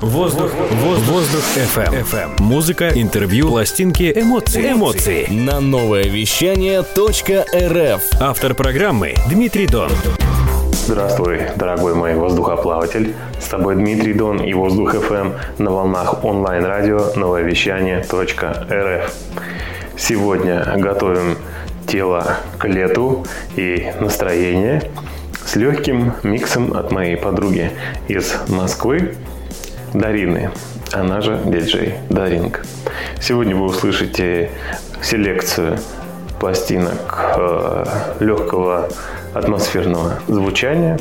Воздух, воздух, воздух FM. FM. Музыка, интервью, пластинки, эмоции. Эмоции. На новое вещание .рф. Автор программы Дмитрий Дон. Здравствуй, дорогой мой воздухоплаватель. С тобой Дмитрий Дон и Воздух FM на волнах онлайн-радио новое вещание .рф. Сегодня готовим тело к лету и настроение с легким миксом от моей подруги из Москвы Дарины, она же диджей Даринг. Сегодня вы услышите селекцию пластинок э, легкого атмосферного звучания.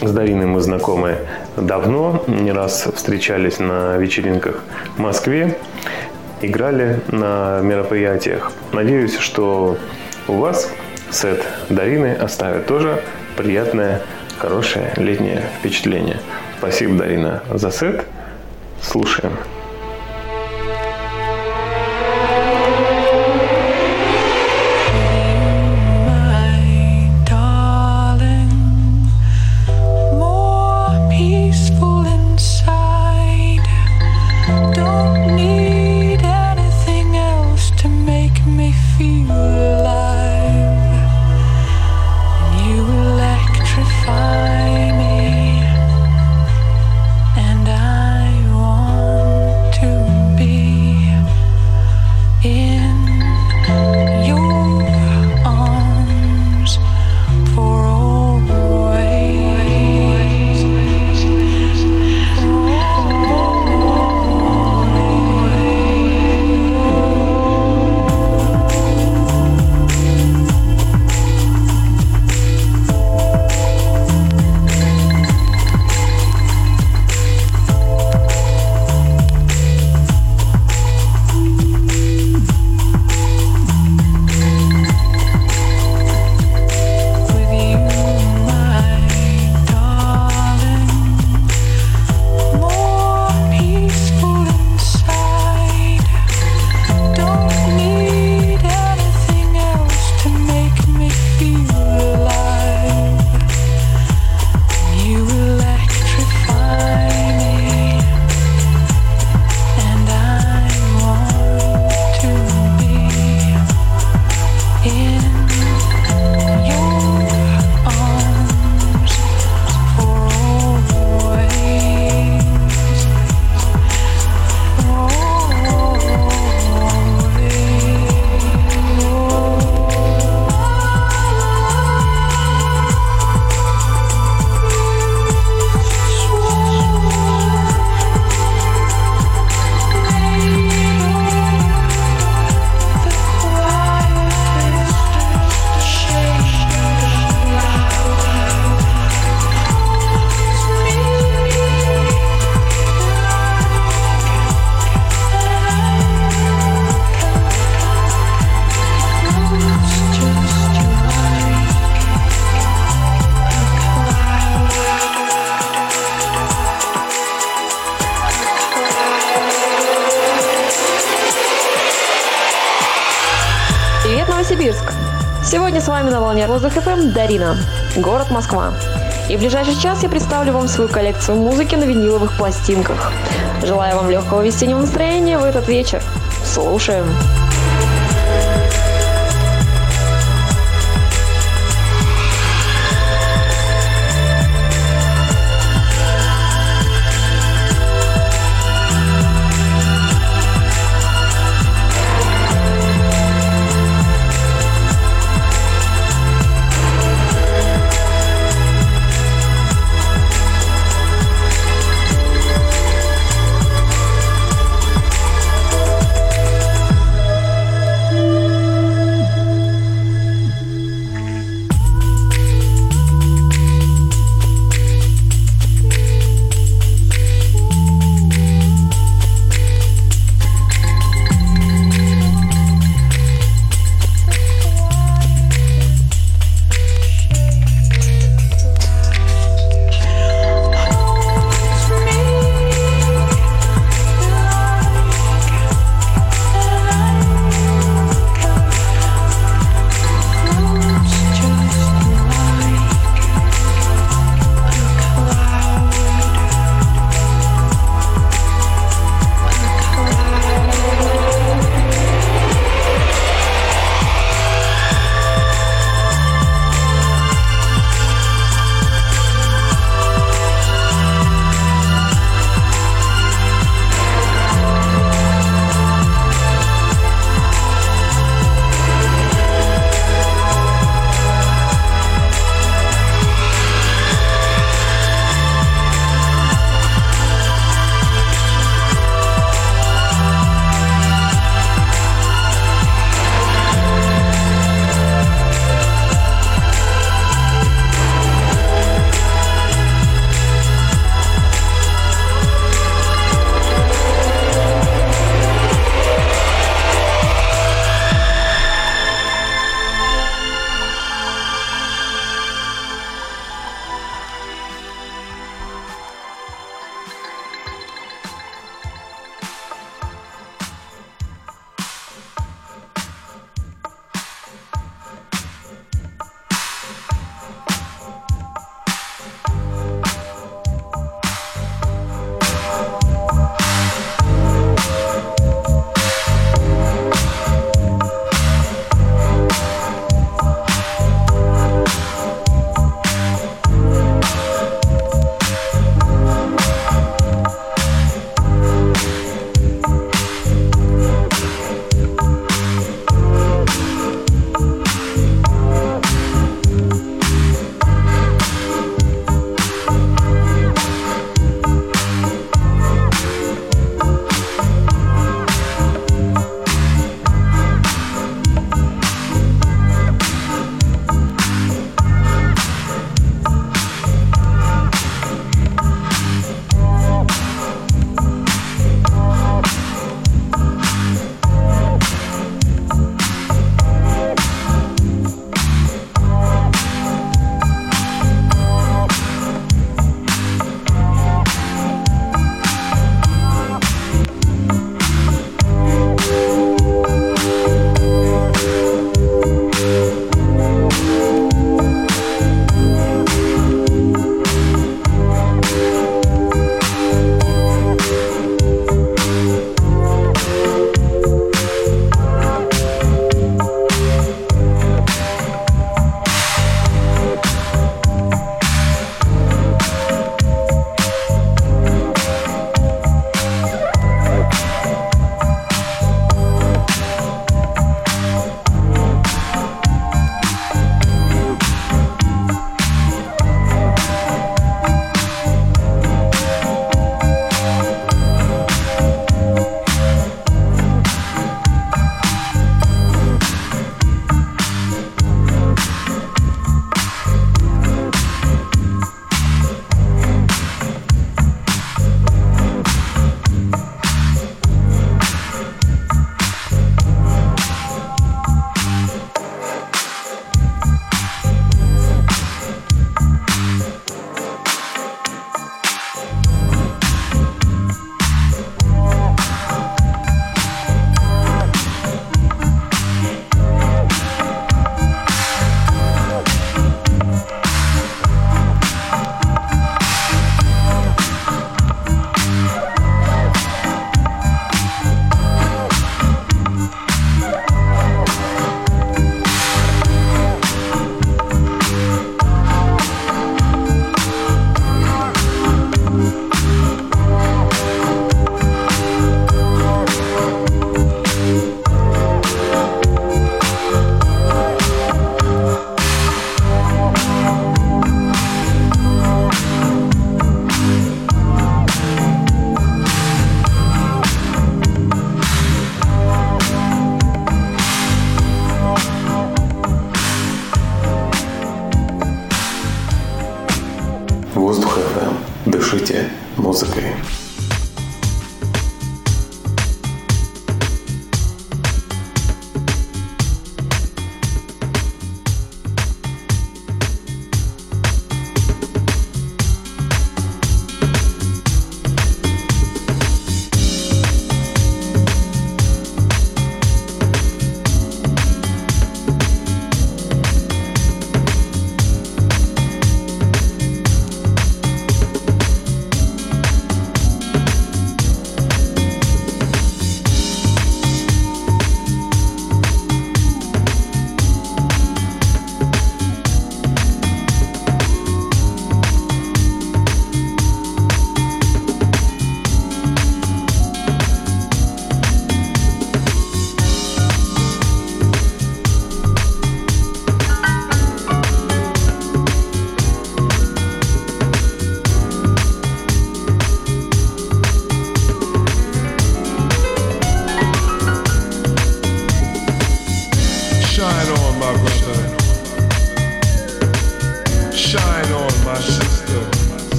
С Дариной мы знакомы давно, не раз встречались на вечеринках в Москве, играли на мероприятиях. Надеюсь, что у вас сет Дарины оставит тоже приятное, хорошее летнее впечатление. Спасибо, Дарина, за сет. Слушаем. Воздух ФМ Дарина, город Москва. И в ближайший час я представлю вам свою коллекцию музыки на виниловых пластинках. Желаю вам легкого весеннего настроения в этот вечер. Слушаем.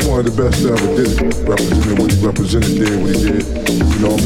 One of the best that ever did it. Represented what he represented, did what he did. You know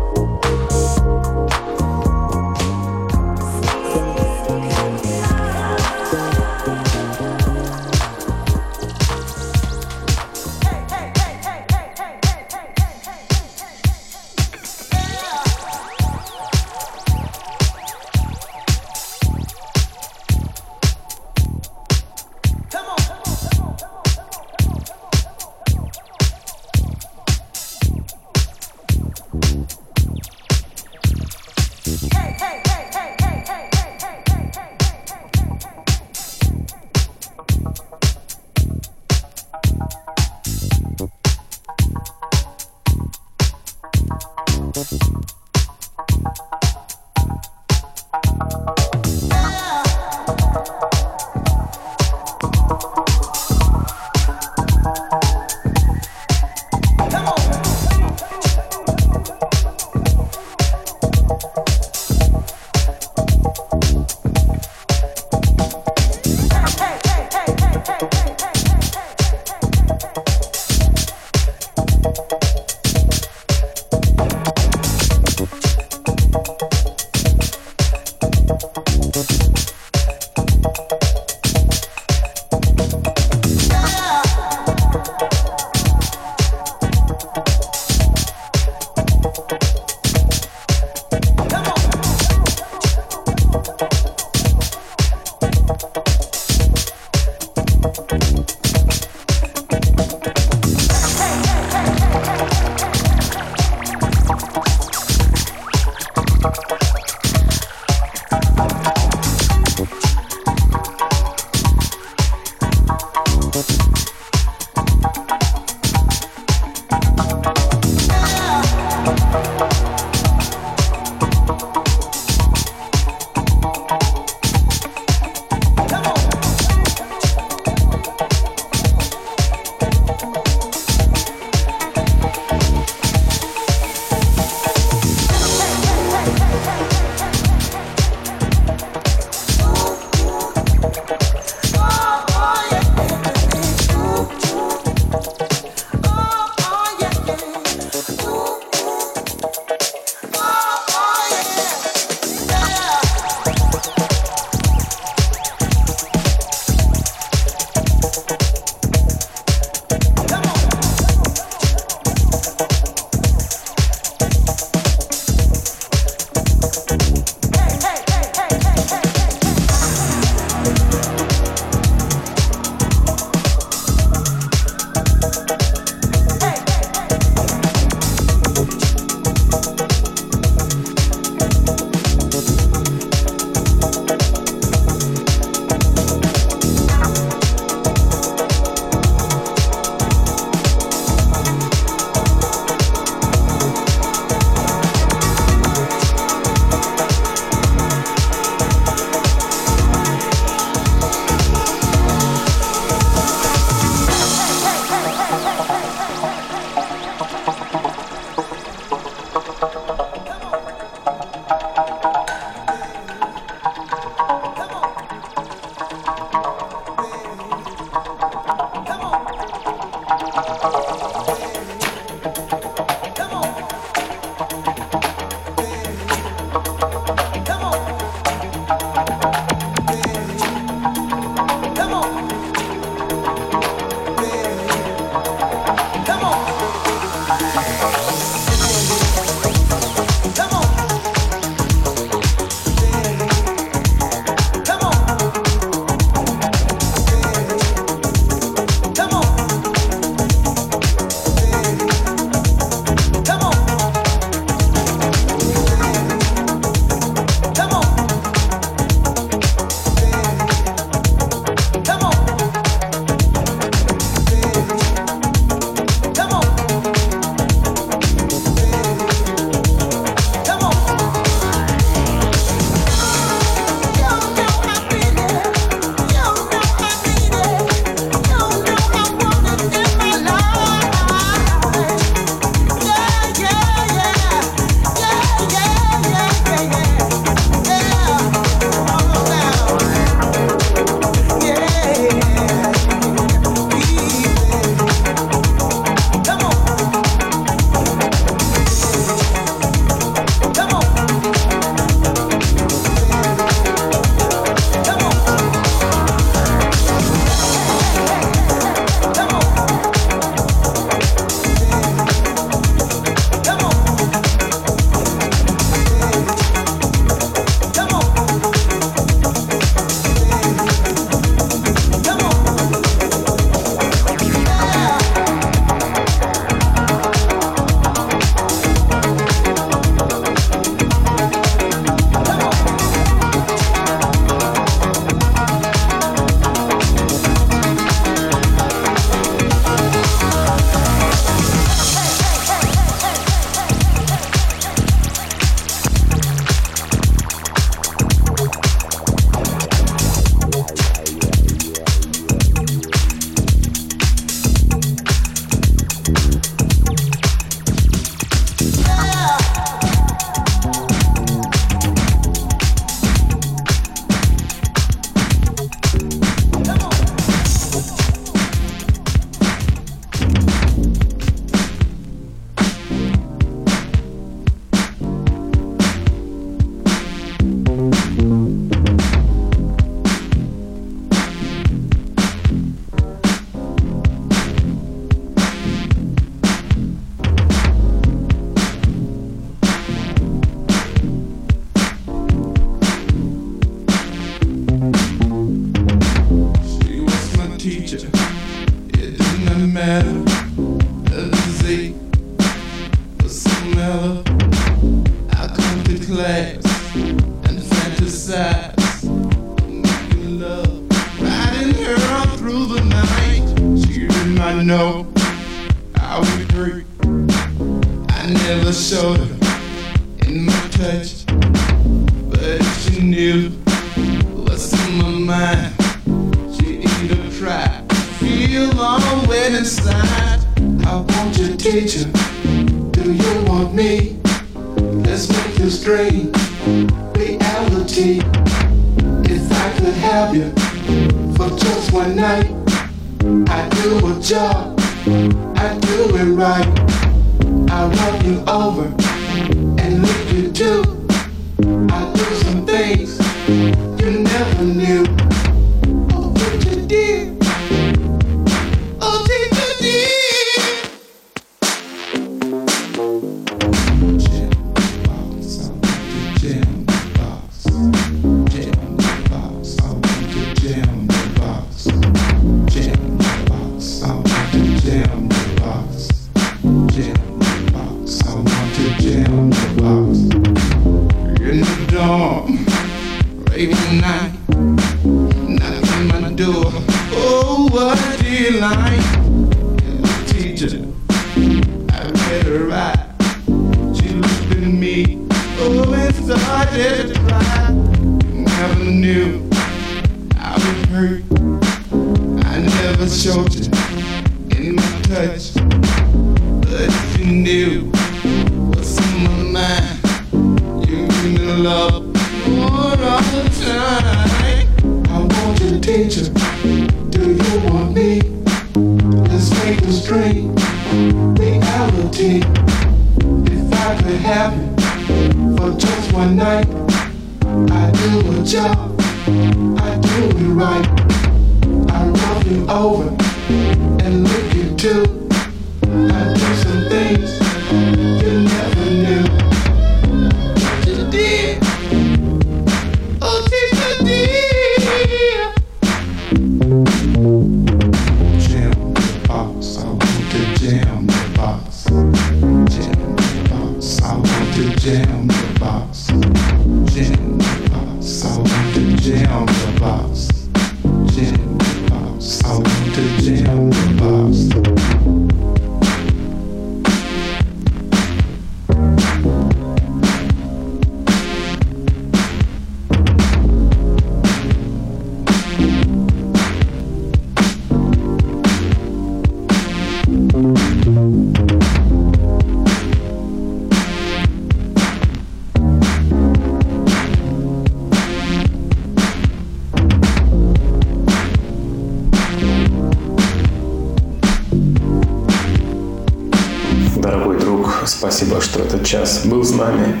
Спасибо, что этот час был с нами.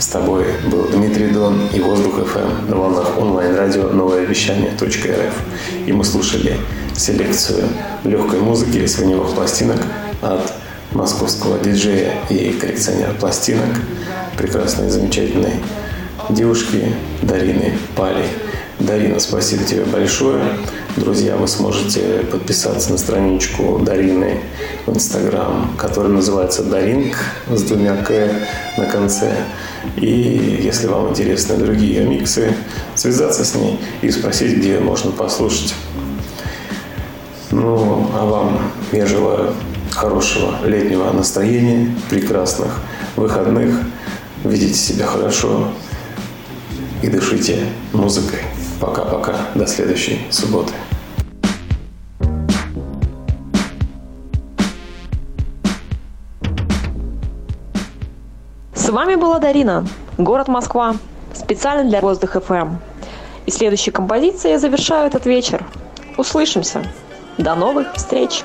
С тобой был Дмитрий Дон и Воздух FM на волнах онлайн-радио новое вещание .рф. И мы слушали селекцию легкой музыки с виниловых пластинок от московского диджея и коллекционера пластинок, прекрасной замечательной девушки Дарины Пали. Дарина, спасибо тебе большое. Друзья, вы сможете подписаться на страничку Дарины в Инстаграм, которая называется Даринг с двумя К на конце. И если вам интересны другие миксы, связаться с ней и спросить, где можно послушать. Ну, а вам я желаю хорошего летнего настроения, прекрасных выходных, видите себя хорошо и дышите музыкой. Пока-пока. До следующей субботы. С вами была Дарина, город Москва, специально для Воздух ФМ. И следующей композицией я завершаю этот вечер. Услышимся. До новых встреч!